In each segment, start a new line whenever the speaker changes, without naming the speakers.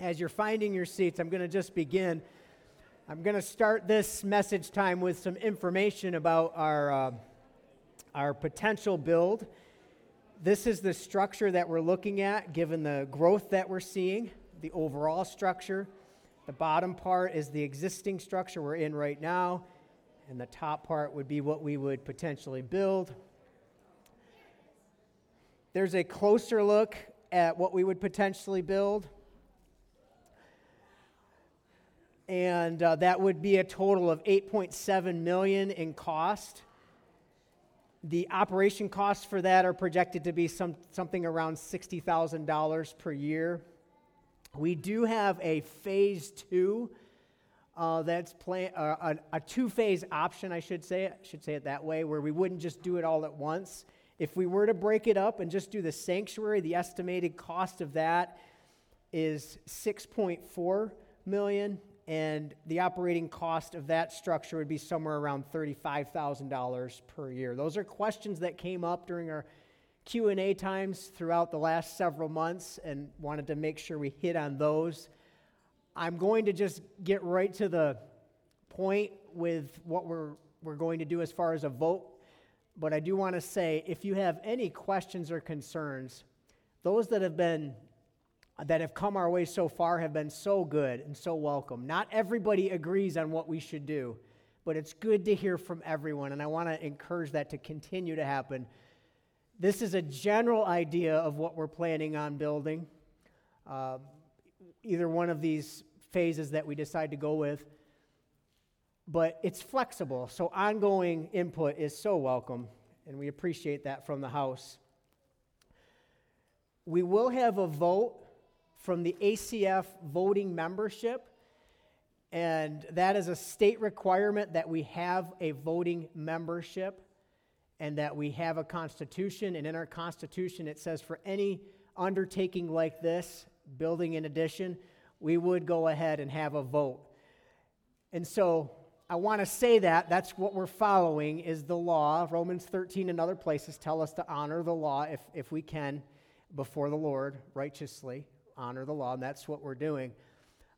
As you're finding your seats, I'm going to just begin. I'm going to start this message time with some information about our, uh, our potential build. This is the structure that we're looking at, given the growth that we're seeing, the overall structure. The bottom part is the existing structure we're in right now, and the top part would be what we would potentially build. There's a closer look at what we would potentially build. And uh, that would be a total of 8.7 million in cost. The operation costs for that are projected to be some, something around $60000 per year. We do have a phase two uh, that's plan- uh, a, a two-phase option i should say it should say it that way where we wouldn't just do it all at once. If we were to break it up and just do the sanctuary the estimated cost of that is 6.4 million and the operating cost of that structure would be somewhere around $35,000 per year. Those are questions that came up during our Q&A times throughout the last several months and wanted to make sure we hit on those. I'm going to just get right to the point with what we're, we're going to do as far as a vote. But I do want to say if you have any questions or concerns, those that have been that have come our way so far have been so good and so welcome. Not everybody agrees on what we should do, but it's good to hear from everyone, and I want to encourage that to continue to happen. This is a general idea of what we're planning on building. Uh, either one of these phases that we decide to go with, but it's flexible, so ongoing input is so welcome, and we appreciate that from the House. We will have a vote from the ACF voting membership. And that is a state requirement that we have a voting membership and that we have a constitution. And in our constitution, it says for any undertaking like this, building in addition, we would go ahead and have a vote. And so I want to say that that's what we're following is the law. Romans 13 and other places tell us to honor the law if, if we can before the Lord righteously honor the law, and that's what we're doing.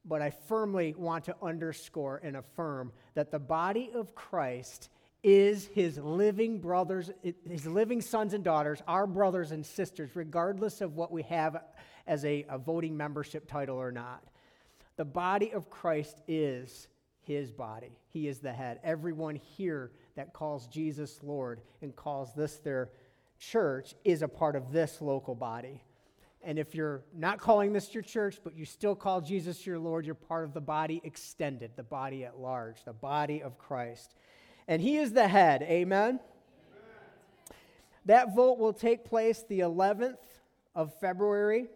But I firmly want to underscore and affirm that the body of Christ is his living brothers, his living sons and daughters, our brothers and sisters, regardless of what we have as a, a voting membership title or not. The body of Christ is his body. He is the head. Everyone here that calls Jesus Lord and calls this their church is a part of this local body. And if you're not calling this your church, but you still call Jesus your Lord, you're part of the body extended, the body at large, the body of Christ. And He is the head. Amen? Amen? That vote will take place the 11th of February.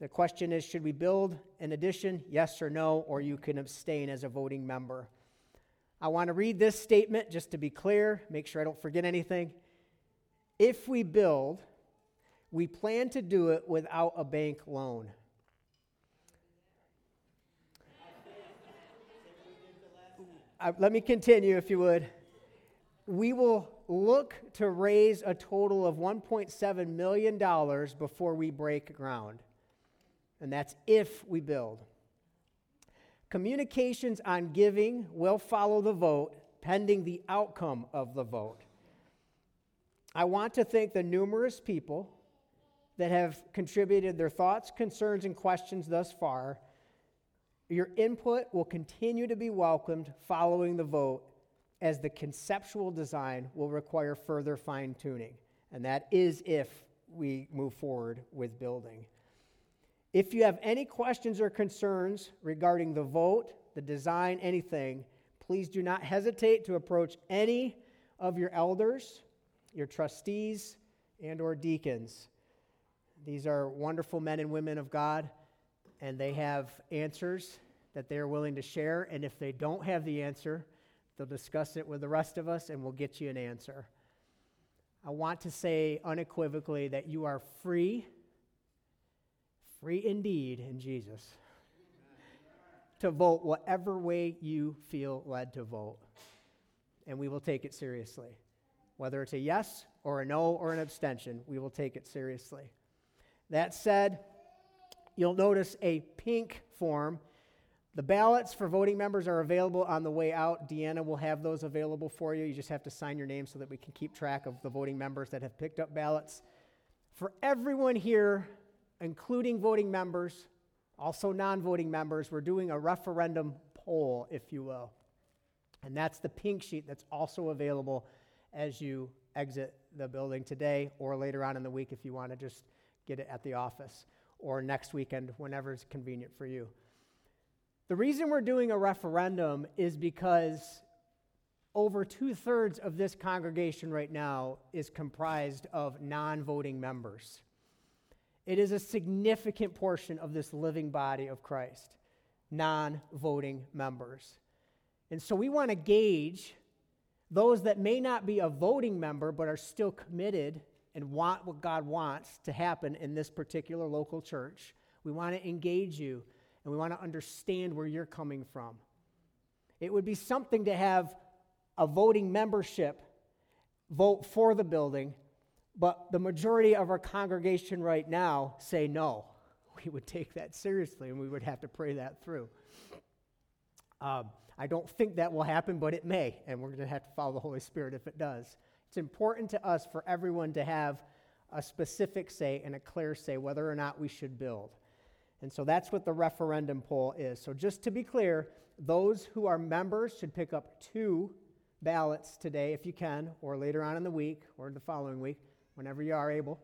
The question is should we build an addition? Yes or no, or you can abstain as a voting member. I want to read this statement just to be clear, make sure I don't forget anything. If we build, we plan to do it without a bank loan. Uh, let me continue, if you would. We will look to raise a total of $1.7 million before we break ground. And that's if we build. Communications on giving will follow the vote pending the outcome of the vote. I want to thank the numerous people that have contributed their thoughts, concerns, and questions thus far. Your input will continue to be welcomed following the vote, as the conceptual design will require further fine tuning. And that is if we move forward with building. If you have any questions or concerns regarding the vote, the design, anything, please do not hesitate to approach any of your elders, your trustees, and or deacons. These are wonderful men and women of God, and they have answers that they are willing to share. And if they don't have the answer, they'll discuss it with the rest of us, and we'll get you an answer. I want to say unequivocally that you are free, free indeed in Jesus, to vote whatever way you feel led to vote. And we will take it seriously. Whether it's a yes or a no or an abstention, we will take it seriously. That said, you'll notice a pink form. The ballots for voting members are available on the way out. Deanna will have those available for you. You just have to sign your name so that we can keep track of the voting members that have picked up ballots. For everyone here, including voting members, also non voting members, we're doing a referendum poll, if you will. And that's the pink sheet that's also available as you exit the building today or later on in the week if you want to just get it at the office or next weekend, whenever it's convenient for you. The reason we're doing a referendum is because over two thirds of this congregation right now is comprised of non voting members. It is a significant portion of this living body of Christ, non voting members. And so we want to gauge those that may not be a voting member but are still committed and want what God wants to happen in this particular local church. We want to engage you and we want to understand where you're coming from. It would be something to have a voting membership vote for the building, but the majority of our congregation right now say no. We would take that seriously and we would have to pray that through. Um, I don't think that will happen, but it may, and we're going to have to follow the Holy Spirit if it does. It's important to us for everyone to have a specific say and a clear say whether or not we should build. And so that's what the referendum poll is. So just to be clear, those who are members should pick up two ballots today if you can, or later on in the week or the following week, whenever you are able.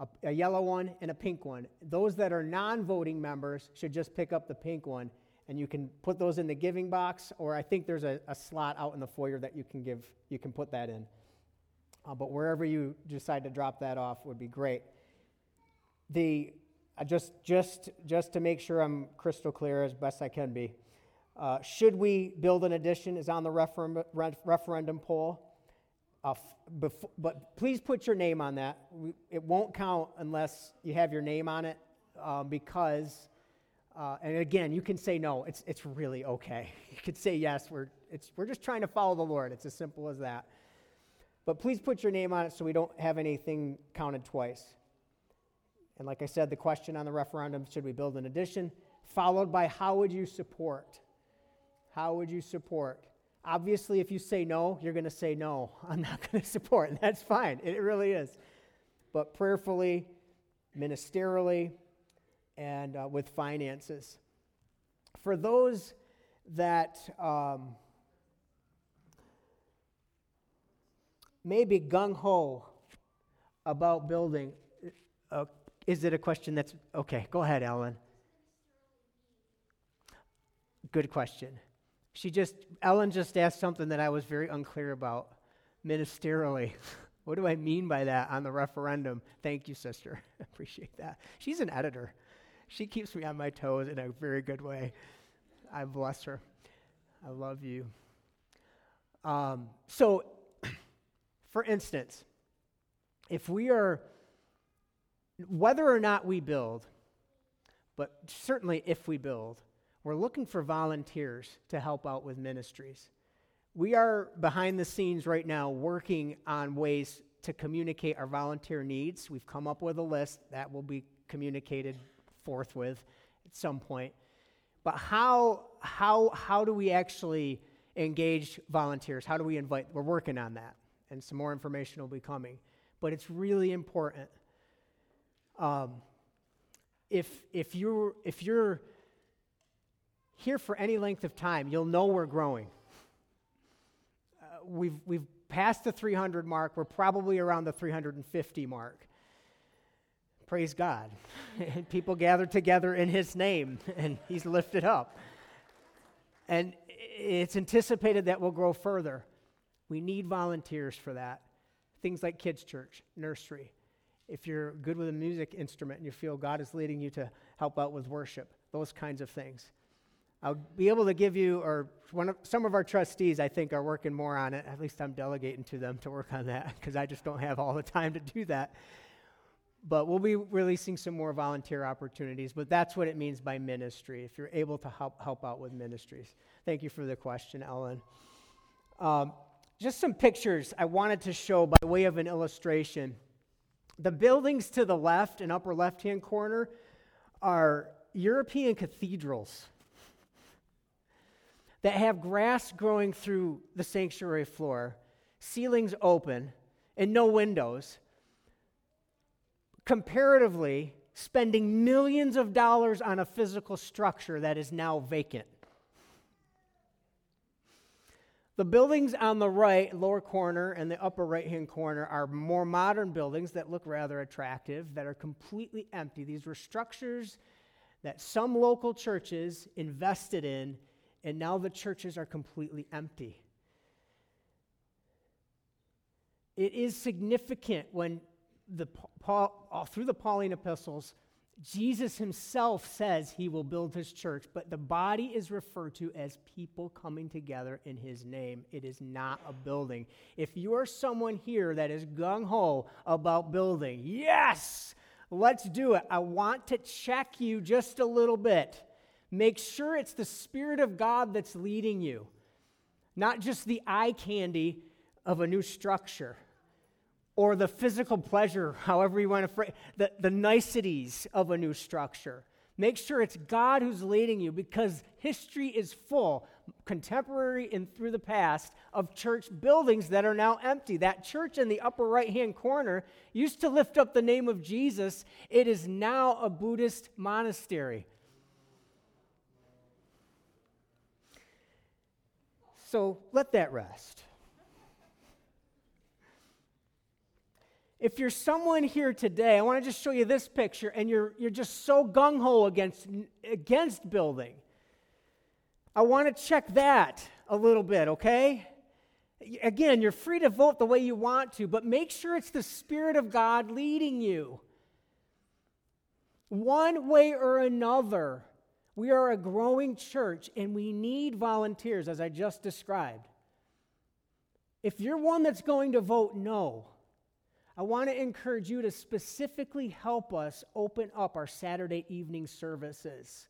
A, a yellow one and a pink one. Those that are non voting members should just pick up the pink one and you can put those in the giving box, or I think there's a, a slot out in the foyer that you can give, you can put that in. Uh, but wherever you decide to drop that off would be great. The uh, just just just to make sure I'm crystal clear as best I can be. Uh, should we build an addition is on the refer- referendum poll. Uh, bef- but please put your name on that. We, it won't count unless you have your name on it, um, because. Uh, and again, you can say no. It's it's really okay. You could say yes. We're it's we're just trying to follow the Lord. It's as simple as that. But please put your name on it so we don't have anything counted twice. And like I said, the question on the referendum should we build an addition? Followed by how would you support? How would you support? Obviously, if you say no, you're going to say no. I'm not going to support, and that's fine. It really is. But prayerfully, ministerially, and uh, with finances. For those that um, maybe gung ho about building. Uh, is it a question that's okay? Go ahead, Ellen. Good question. She just, Ellen just asked something that I was very unclear about ministerially. what do I mean by that on the referendum? Thank you, sister. I appreciate that. She's an editor. She keeps me on my toes in a very good way. I bless her. I love you. Um, so, for instance, if we are, whether or not we build, but certainly if we build, we're looking for volunteers to help out with ministries. We are behind the scenes right now working on ways to communicate our volunteer needs. We've come up with a list that will be communicated forthwith at some point. But how, how, how do we actually engage volunteers? How do we invite? We're working on that and some more information will be coming. But it's really important. Um, if, if, you're, if you're here for any length of time, you'll know we're growing. Uh, we've, we've passed the 300 mark. We're probably around the 350 mark. Praise God. and people gather together in His name, and He's lifted up. And it's anticipated that we'll grow further. We need volunteers for that. Things like kids' church, nursery. If you're good with a music instrument and you feel God is leading you to help out with worship, those kinds of things. I'll be able to give you, or of, some of our trustees, I think, are working more on it. At least I'm delegating to them to work on that because I just don't have all the time to do that. But we'll be releasing some more volunteer opportunities. But that's what it means by ministry, if you're able to help, help out with ministries. Thank you for the question, Ellen. Um, just some pictures I wanted to show by way of an illustration. The buildings to the left and upper left hand corner are European cathedrals that have grass growing through the sanctuary floor, ceilings open, and no windows. Comparatively, spending millions of dollars on a physical structure that is now vacant. The buildings on the right, lower corner, and the upper right hand corner are more modern buildings that look rather attractive, that are completely empty. These were structures that some local churches invested in, and now the churches are completely empty. It is significant when the Paul, through the Pauline epistles, Jesus himself says he will build his church, but the body is referred to as people coming together in his name. It is not a building. If you are someone here that is gung ho about building, yes, let's do it. I want to check you just a little bit. Make sure it's the Spirit of God that's leading you, not just the eye candy of a new structure or the physical pleasure, however you want to phrase the, the niceties of a new structure. Make sure it's God who's leading you because history is full, contemporary and through the past, of church buildings that are now empty. That church in the upper right hand corner used to lift up the name of Jesus, it is now a Buddhist monastery. So let that rest. If you're someone here today, I want to just show you this picture, and you're, you're just so gung ho against, against building. I want to check that a little bit, okay? Again, you're free to vote the way you want to, but make sure it's the Spirit of God leading you. One way or another, we are a growing church and we need volunteers, as I just described. If you're one that's going to vote no, I want to encourage you to specifically help us open up our Saturday evening services.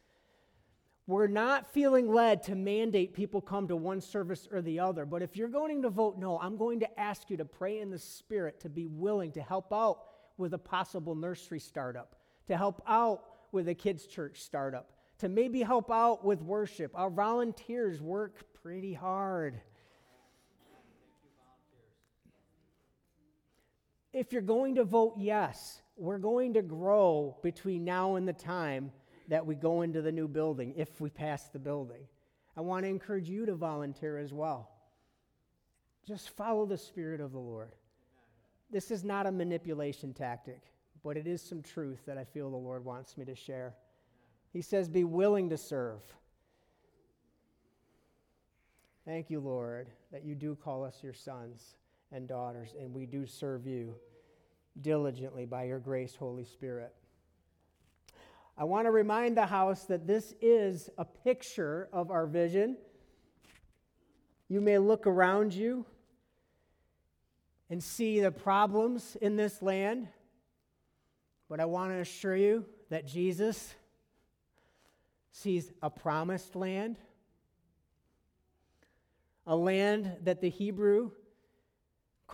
We're not feeling led to mandate people come to one service or the other, but if you're going to vote no, I'm going to ask you to pray in the Spirit to be willing to help out with a possible nursery startup, to help out with a kids' church startup, to maybe help out with worship. Our volunteers work pretty hard. If you're going to vote yes, we're going to grow between now and the time that we go into the new building, if we pass the building. I want to encourage you to volunteer as well. Just follow the Spirit of the Lord. This is not a manipulation tactic, but it is some truth that I feel the Lord wants me to share. He says, Be willing to serve. Thank you, Lord, that you do call us your sons and daughters, and we do serve you diligently by your grace, Holy Spirit. I want to remind the house that this is a picture of our vision. You may look around you and see the problems in this land, but I want to assure you that Jesus sees a promised land, a land that the Hebrew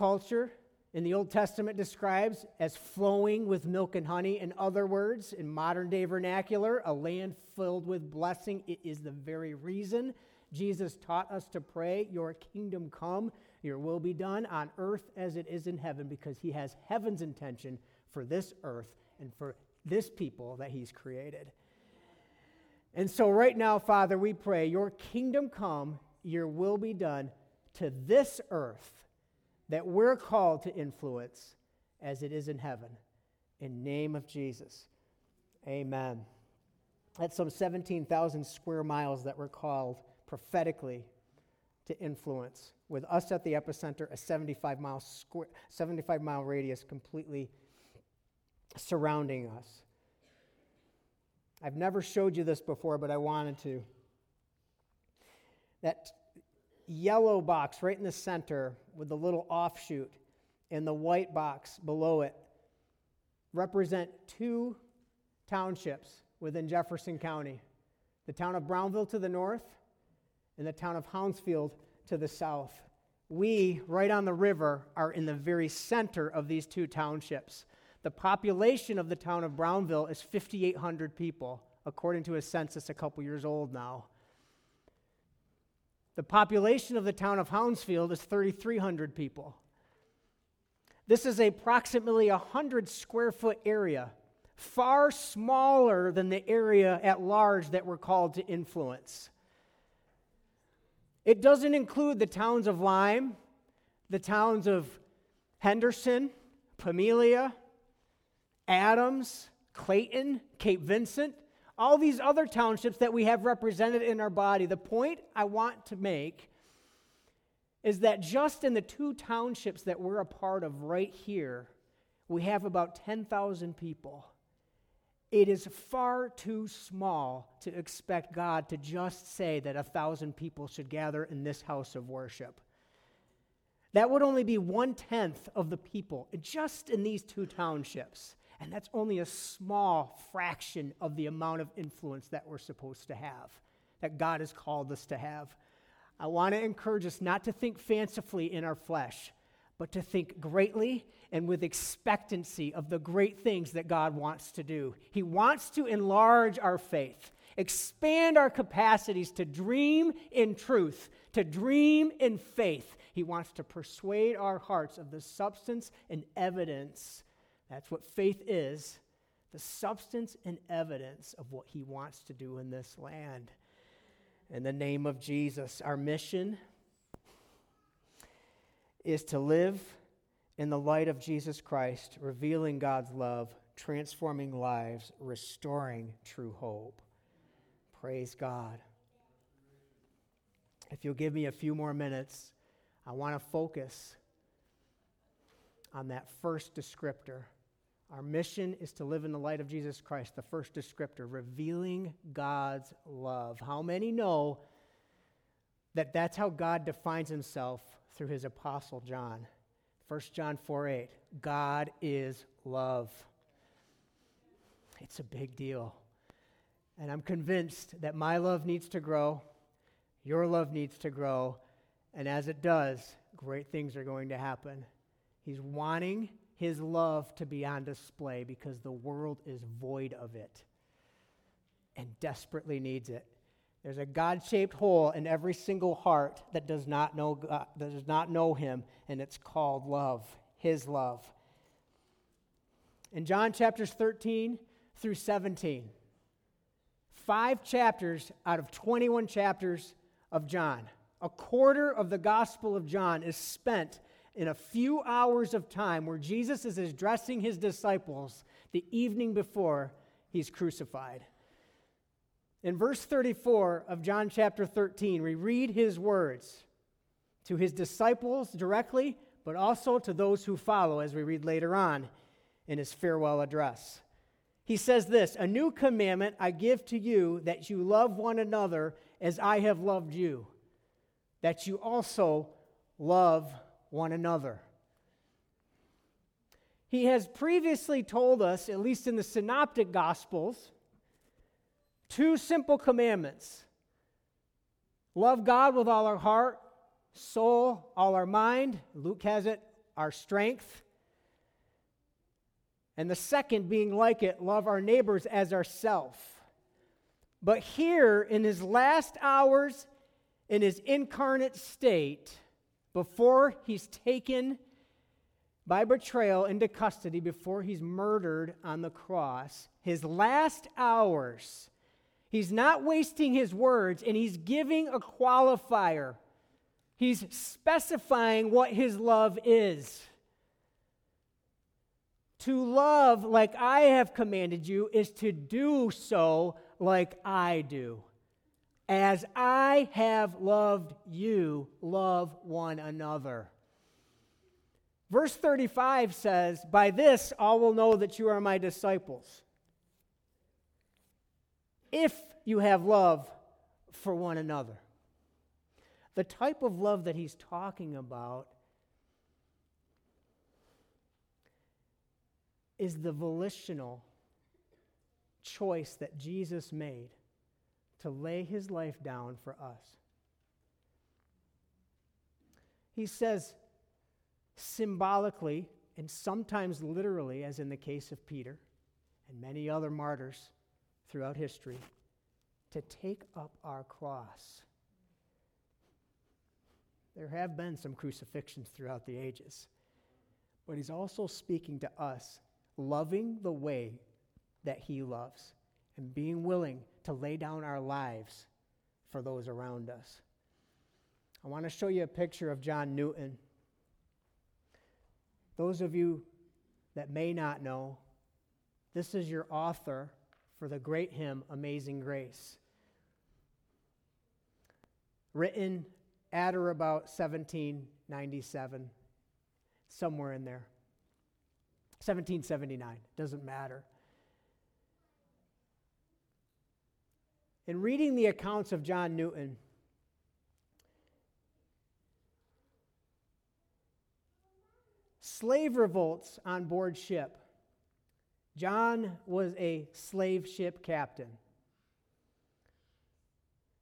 culture in the Old Testament describes as flowing with milk and honey. In other words, in modern day vernacular, a land filled with blessing. It is the very reason Jesus taught us to pray, Your kingdom come, your will be done on earth as it is in heaven, because He has heaven's intention for this earth and for this people that He's created. And so, right now, Father, we pray, Your kingdom come, your will be done to this earth that we're called to influence as it is in heaven. In name of Jesus. Amen. That's some 17,000 square miles that we're called prophetically to influence. With us at the epicenter, a 75 mile, square, 75 mile radius completely surrounding us. I've never showed you this before, but I wanted to. That yellow box right in the center with the little offshoot and the white box below it represent two townships within Jefferson County the town of Brownville to the north and the town of Hounsfield to the south. We, right on the river, are in the very center of these two townships. The population of the town of Brownville is 5,800 people, according to a census a couple years old now. The population of the town of Hounsfield is 3,300 people. This is approximately a 100 square foot area, far smaller than the area at large that we're called to influence. It doesn't include the towns of Lyme, the towns of Henderson, Pamelia, Adams, Clayton, Cape Vincent, all these other townships that we have represented in our body. The point I want to make is that just in the two townships that we're a part of right here, we have about 10,000 people. It is far too small to expect God to just say that a thousand people should gather in this house of worship. That would only be one tenth of the people just in these two townships. And that's only a small fraction of the amount of influence that we're supposed to have, that God has called us to have. I want to encourage us not to think fancifully in our flesh, but to think greatly and with expectancy of the great things that God wants to do. He wants to enlarge our faith, expand our capacities to dream in truth, to dream in faith. He wants to persuade our hearts of the substance and evidence that's what faith is the substance and evidence of what he wants to do in this land. In the name of Jesus, our mission is to live in the light of Jesus Christ, revealing God's love, transforming lives, restoring true hope. Praise God. If you'll give me a few more minutes, I want to focus on that first descriptor our mission is to live in the light of Jesus Christ, the first descriptor, revealing God's love. How many know that that's how God defines himself through his apostle John? 1 John 4 8. God is love. It's a big deal. And I'm convinced that my love needs to grow, your love needs to grow, and as it does, great things are going to happen. He's wanting his love to be on display because the world is void of it and desperately needs it. There's a God shaped hole in every single heart that does not know God, that does not know him, and it's called love, his love. In John chapters 13 through 17, five chapters out of 21 chapters of John, a quarter of the Gospel of John is spent in a few hours of time where Jesus is addressing his disciples the evening before he's crucified. In verse 34 of John chapter 13, we read his words to his disciples directly, but also to those who follow, as we read later on in his farewell address. He says this A new commandment I give to you that you love one another as I have loved you, that you also love one another. He has previously told us, at least in the Synoptic Gospels, two simple commandments love God with all our heart, soul, all our mind. Luke has it, our strength. And the second being like it, love our neighbors as ourself. But here, in his last hours, in his incarnate state, before he's taken by betrayal into custody, before he's murdered on the cross, his last hours, he's not wasting his words and he's giving a qualifier. He's specifying what his love is. To love like I have commanded you is to do so like I do. As I have loved you, love one another. Verse 35 says, By this all will know that you are my disciples. If you have love for one another. The type of love that he's talking about is the volitional choice that Jesus made to lay his life down for us. He says symbolically and sometimes literally, as in the case of Peter and many other martyrs throughout history, to take up our cross. There have been some crucifixions throughout the ages, but he's also speaking to us, loving the way that he loves and being willing to lay down our lives for those around us. I want to show you a picture of John Newton. Those of you that may not know, this is your author for the great hymn, Amazing Grace. Written at or about 1797, somewhere in there. 1779, doesn't matter. In reading the accounts of John Newton, slave revolts on board ship. John was a slave ship captain.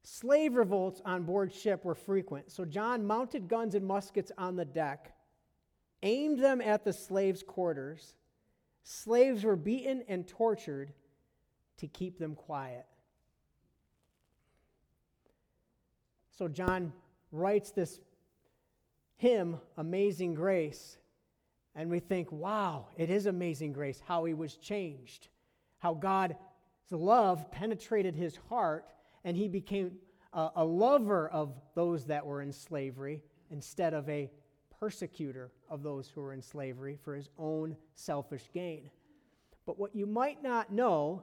Slave revolts on board ship were frequent, so John mounted guns and muskets on the deck, aimed them at the slaves' quarters. Slaves were beaten and tortured to keep them quiet. So John writes this hymn, Amazing Grace, and we think, wow, it is amazing grace, how he was changed, how God's love penetrated his heart, and he became a, a lover of those that were in slavery instead of a persecutor of those who were in slavery for his own selfish gain. But what you might not know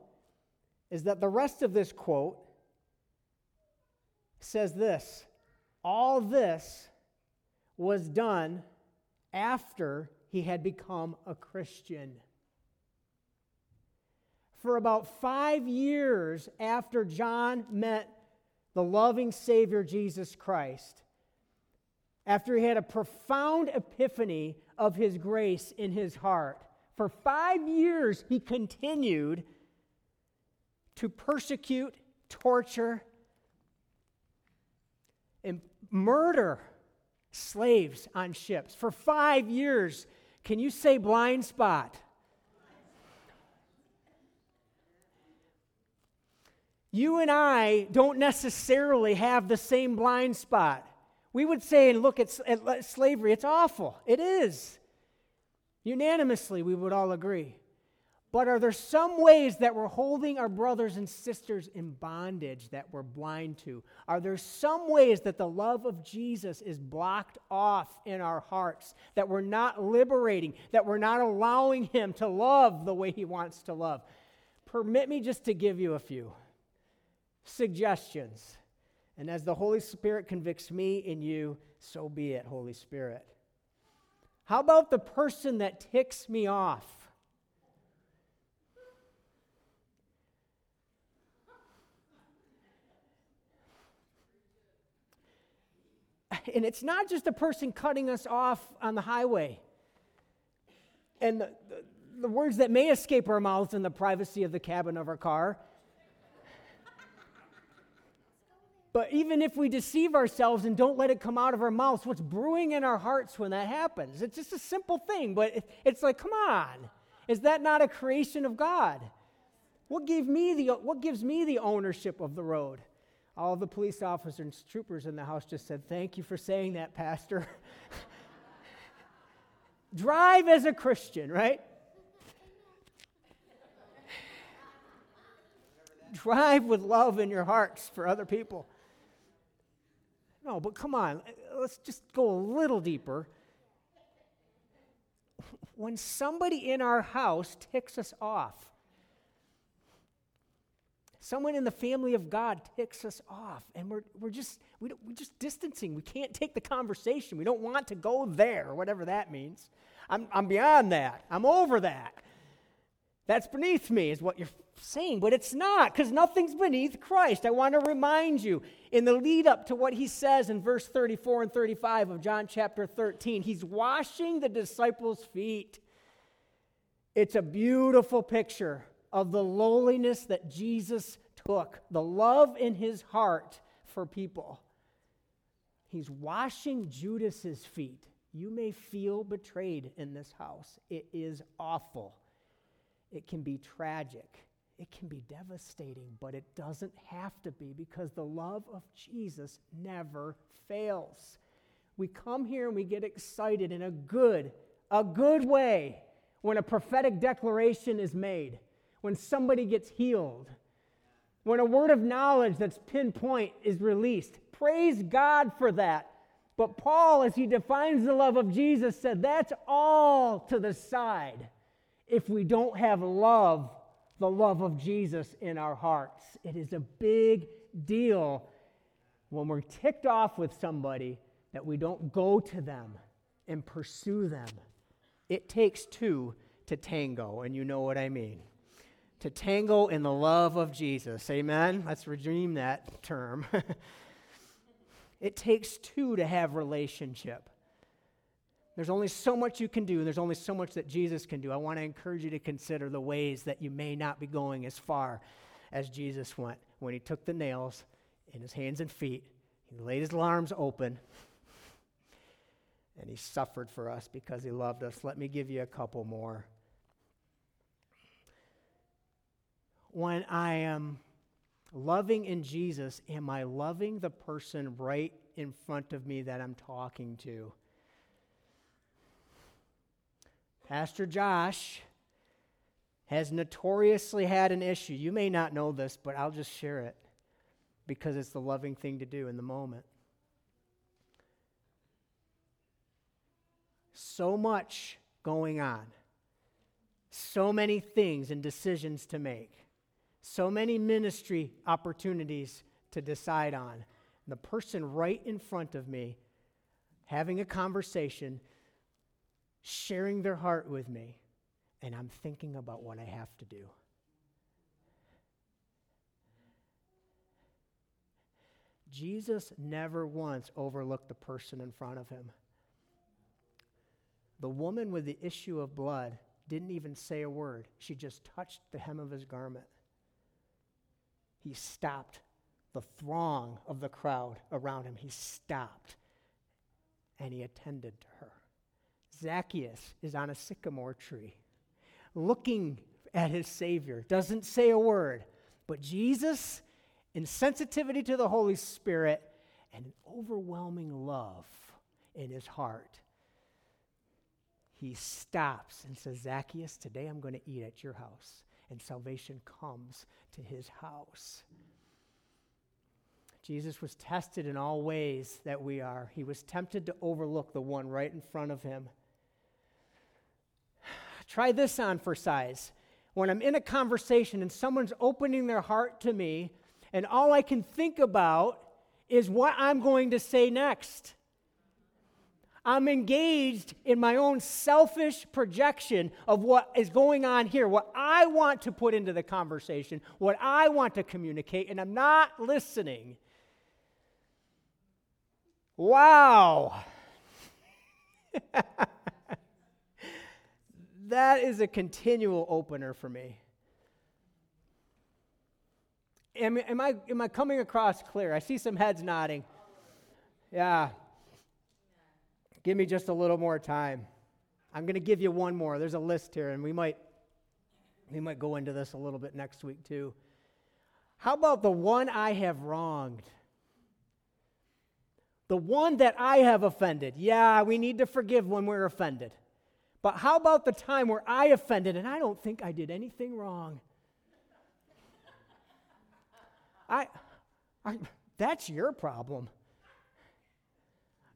is that the rest of this quote says this All this was done after he had become a Christian. For about five years after John met the loving Savior Jesus Christ, after he had a profound epiphany of his grace in his heart, for five years he continued to persecute, torture, and murder slaves on ships. For five years, can you say blind spot? You and I don't necessarily have the same blind spot. We would say and look at, at slavery, it's awful. It is. Unanimously, we would all agree. But are there some ways that we're holding our brothers and sisters in bondage that we're blind to? Are there some ways that the love of Jesus is blocked off in our hearts, that we're not liberating, that we're not allowing Him to love the way He wants to love? Permit me just to give you a few suggestions. And as the Holy Spirit convicts me in you, so be it, Holy Spirit. How about the person that ticks me off? And it's not just a person cutting us off on the highway. And the, the, the words that may escape our mouths in the privacy of the cabin of our car. But even if we deceive ourselves and don't let it come out of our mouths, what's brewing in our hearts when that happens? It's just a simple thing, but it's like, come on. Is that not a creation of God? What, gave me the, what gives me the ownership of the road? All the police officers and troopers in the house just said, Thank you for saying that, Pastor. Drive as a Christian, right? Drive with love in your hearts for other people. No, but come on, let's just go a little deeper. When somebody in our house ticks us off, Someone in the family of God ticks us off, and we're, we're, just, we we're just distancing. We can't take the conversation. We don't want to go there, whatever that means. I'm, I'm beyond that. I'm over that. That's beneath me, is what you're saying, but it's not, because nothing's beneath Christ. I want to remind you in the lead up to what he says in verse 34 and 35 of John chapter 13, he's washing the disciples' feet. It's a beautiful picture of the lowliness that Jesus took, the love in his heart for people. He's washing Judas's feet. You may feel betrayed in this house. It is awful. It can be tragic. It can be devastating, but it doesn't have to be because the love of Jesus never fails. We come here and we get excited in a good, a good way when a prophetic declaration is made, when somebody gets healed, when a word of knowledge that's pinpoint is released. Praise God for that. But Paul, as he defines the love of Jesus, said that's all to the side if we don't have love, the love of Jesus in our hearts. It is a big deal when we're ticked off with somebody that we don't go to them and pursue them. It takes two to tango, and you know what I mean. To tangle in the love of Jesus. Amen? Let's redeem that term. it takes two to have relationship. There's only so much you can do, and there's only so much that Jesus can do. I want to encourage you to consider the ways that you may not be going as far as Jesus went when he took the nails in his hands and feet, he laid his arms open, and he suffered for us because he loved us. Let me give you a couple more. When I am loving in Jesus, am I loving the person right in front of me that I'm talking to? Pastor Josh has notoriously had an issue. You may not know this, but I'll just share it because it's the loving thing to do in the moment. So much going on, so many things and decisions to make, so many ministry opportunities to decide on. And the person right in front of me having a conversation sharing their heart with me, and I'm thinking about what I have to do. Jesus never once overlooked the person in front of him. The woman with the issue of blood didn't even say a word, she just touched the hem of his garment. He stopped the throng of the crowd around him. He stopped and he attended to her. Zacchaeus is on a sycamore tree looking at his Savior, doesn't say a word, but Jesus, in sensitivity to the Holy Spirit and an overwhelming love in his heart, he stops and says, Zacchaeus, today I'm going to eat at your house. And salvation comes to his house. Jesus was tested in all ways that we are. He was tempted to overlook the one right in front of him. Try this on for size. When I'm in a conversation and someone's opening their heart to me, and all I can think about is what I'm going to say next. I'm engaged in my own selfish projection of what is going on here, what I want to put into the conversation, what I want to communicate, and I'm not listening. Wow. that is a continual opener for me. Am, am, I, am I coming across clear? I see some heads nodding. Yeah. Give me just a little more time. I'm going to give you one more. There's a list here, and we might, we might go into this a little bit next week too. How about the one I have wronged? The one that I have offended. Yeah, we need to forgive when we're offended. But how about the time where I offended and I don't think I did anything wrong? I, I that's your problem.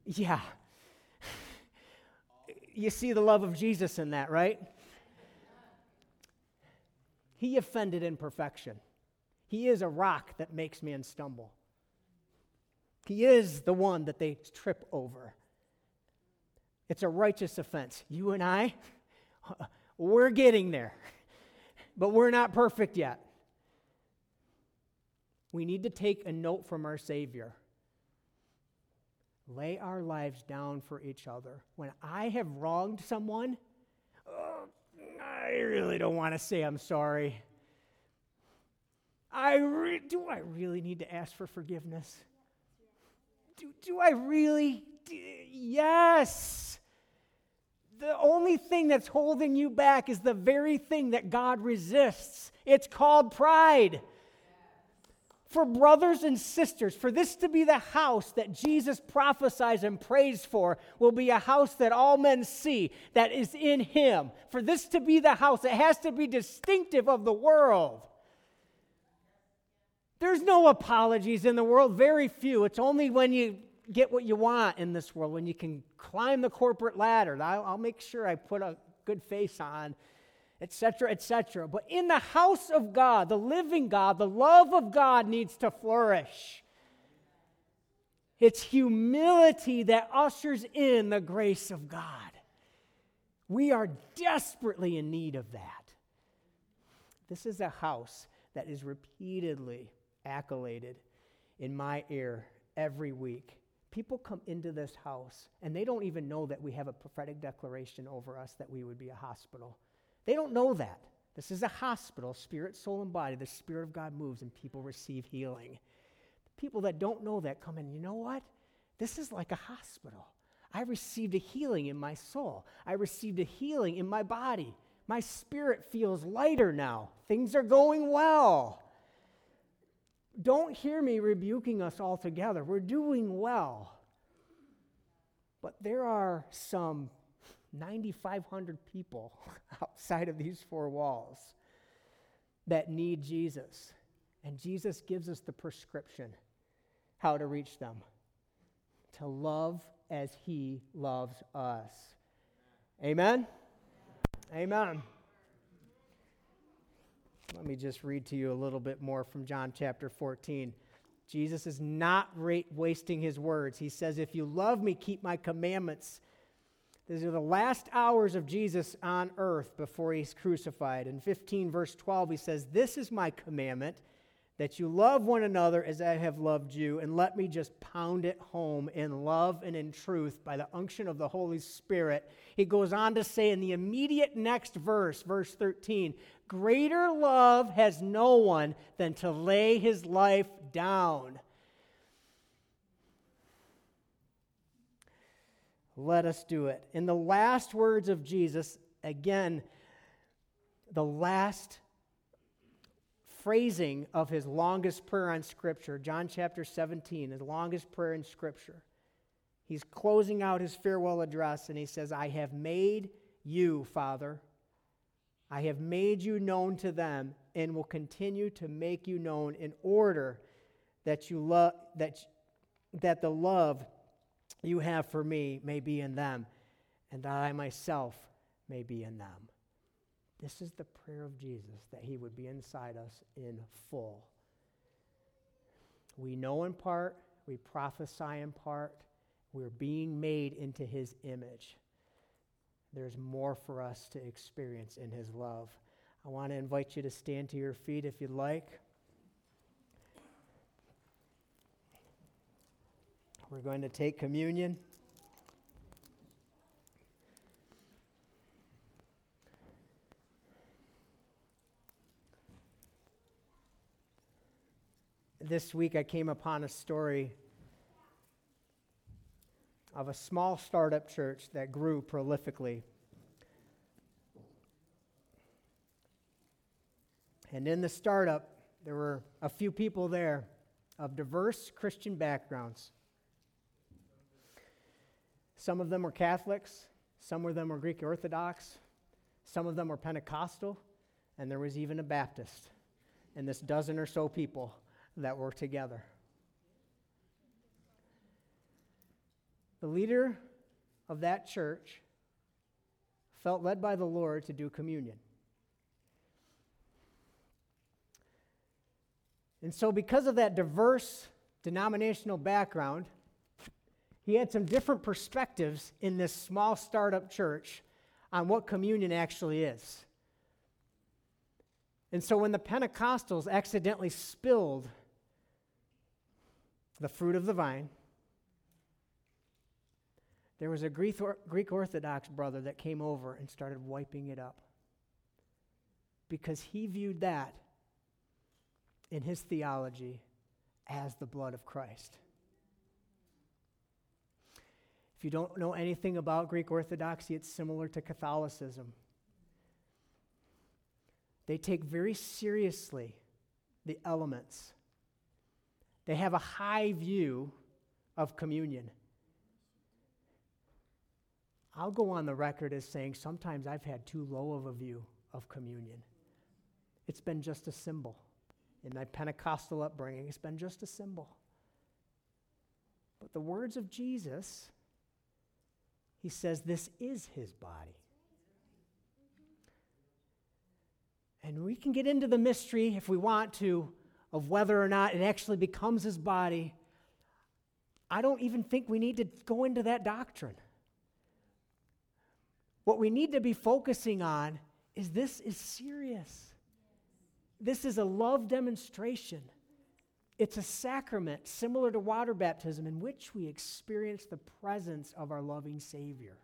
Yeah. You see the love of Jesus in that, right? He offended in perfection. He is a rock that makes men stumble. He is the one that they trip over. It's a righteous offense. You and I, we're getting there, but we're not perfect yet. We need to take a note from our Savior. Lay our lives down for each other. When I have wronged someone, oh, I really don't want to say I'm sorry. I re- do I really need to ask for forgiveness? Do, do I really? D- yes. the only thing that's holding you back is the very thing that God resists. It's called pride. For brothers and sisters, for this to be the house that Jesus prophesies and prays for, will be a house that all men see that is in Him. For this to be the house, it has to be distinctive of the world. There's no apologies in the world, very few. It's only when you get what you want in this world, when you can climb the corporate ladder. I'll, I'll make sure I put a good face on, etc., etc. But in the house of God, the living God, the love of God needs to flourish. It's humility that ushers in the grace of God. We are desperately in need of that. This is a house that is repeatedly accoladed in my ear every week People come into this house and they don't even know that we have a prophetic declaration over us that we would be a hospital. They don't know that. This is a hospital, spirit, soul, and body. The Spirit of God moves and people receive healing. People that don't know that come in, you know what? This is like a hospital. I received a healing in my soul, I received a healing in my body. My spirit feels lighter now. Things are going well don't hear me rebuking us altogether. We're doing well. But there are some 9,500 people outside of these four walls that need Jesus. And Jesus gives us the prescription how to reach them to love as he loves us. Amen? Amen. Let me just read to you a little bit more from John chapter 14. Jesus is not wasting his words. He says, If you love me, keep my commandments. These are the last hours of Jesus on earth before he's crucified. In 15, verse 12, he says, This is my commandment that you love one another as I have loved you. And let me just pound it home in love and in truth by the unction of the Holy Spirit. He goes on to say in the immediate next verse, verse 13, Greater love has no one than to lay his life down. Let us do it. In the last words of Jesus, again, the last phrasing of his longest prayer on Scripture, John chapter 17, his longest prayer in Scripture. He's closing out his farewell address and he says, I have made you, Father, I have made you known to them and will continue to make you known in order that you love that that the love you have for me may be in them and that I myself may be in them. This is the prayer of Jesus that he would be inside us in full. We know in part, we prophesy in part, we're being made into his image. There's more for us to experience in his love. I want to invite you to stand to your feet if you'd like. We're going to take communion. this week I came upon a story of a small startup church that grew prolifically. And in the startup, there were a few people there of diverse Christian backgrounds. Some of them were Catholics, some of them were Greek Orthodox, some of them were Pentecostal, and there was even a Baptist. And this dozen or so people that were together. The leader of that church felt led by the Lord to do communion. And so, because of that diverse denominational background, he had some different perspectives in this small startup church on what communion actually is. And so, when the Pentecostals accidentally spilled the fruit of the vine. There was a Greek Orthodox brother that came over and started wiping it up because he viewed that in his theology as the blood of Christ. If you don't know anything about Greek Orthodoxy, it's similar to Catholicism. They take very seriously the elements. They have a high view of communion. I'll go on the record as saying sometimes I've had too low of a view of communion. It's been just a symbol. In my Pentecostal upbringing, it's been just a symbol. But the words of Jesus, he says, this is his body. And we can get into the mystery if we want to of whether or not it actually becomes his body. I don't even think we need to go into that doctrine. What we need to be focusing on is this is serious. This is a love demonstration. It's a sacrament similar to water baptism in which we experience the presence of our loving Savior.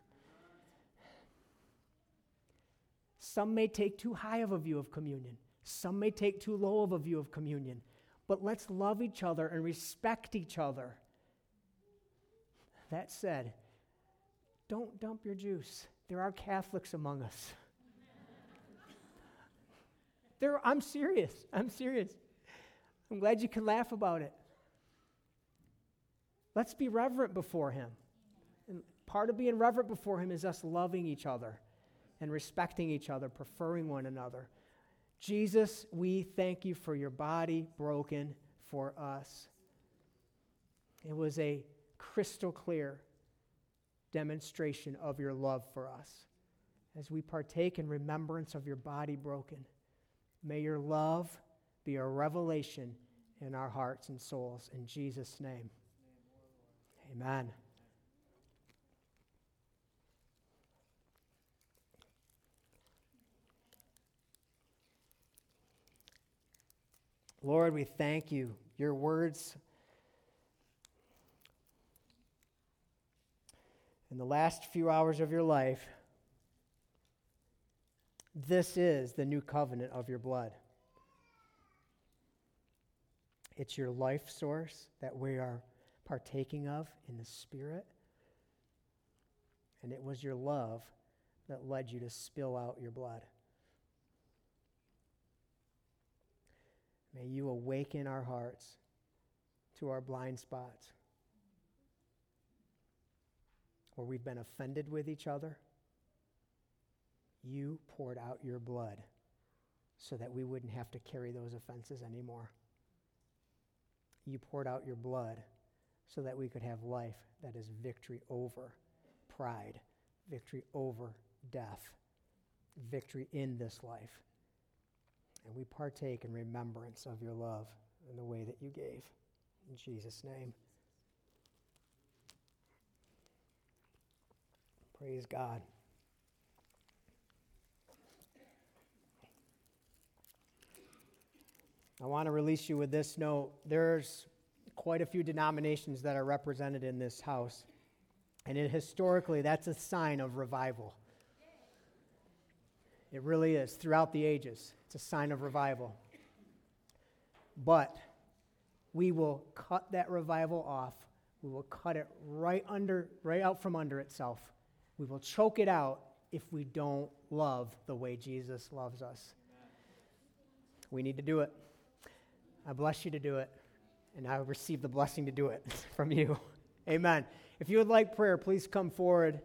Some may take too high of a view of communion, some may take too low of a view of communion. But let's love each other and respect each other. That said, don't dump your juice. There are Catholics among us. There, I'm serious. I'm serious. I'm glad you can laugh about it. Let's be reverent before Him. And part of being reverent before Him is us loving each other and respecting each other, preferring one another. Jesus, we thank you for your body broken for us. It was a crystal clear demonstration of your love for us. As we partake in remembrance of your body broken, may your love be a revelation in our hearts and souls. In Jesus' name, amen. Lord, we thank you. Your words in the last few hours of your life, this is the new covenant of your blood. It's your life source that we are partaking of in the Spirit. And it was your love that led you to spill out your blood. May you awaken our hearts to our blind spots where we've been offended with each other. You poured out your blood so that we wouldn't have to carry those offenses anymore. You poured out your blood so that we could have life that is victory over pride, victory over death, victory in this life and we partake in remembrance of your love and the way that you gave. In Jesus' name. Praise God. I want to release you with this note. There's quite a few denominations that are represented in this house. And it, historically, that's a sign of revival. It really is throughout the ages. It's a sign of revival. But we will cut that revival off. We will cut it right under right out from under itself. We will choke it out if we don't love the way Jesus loves us. We need to do it. I bless you to do it, and I receive the blessing to do it from you. Amen. If you would like prayer, please come forward.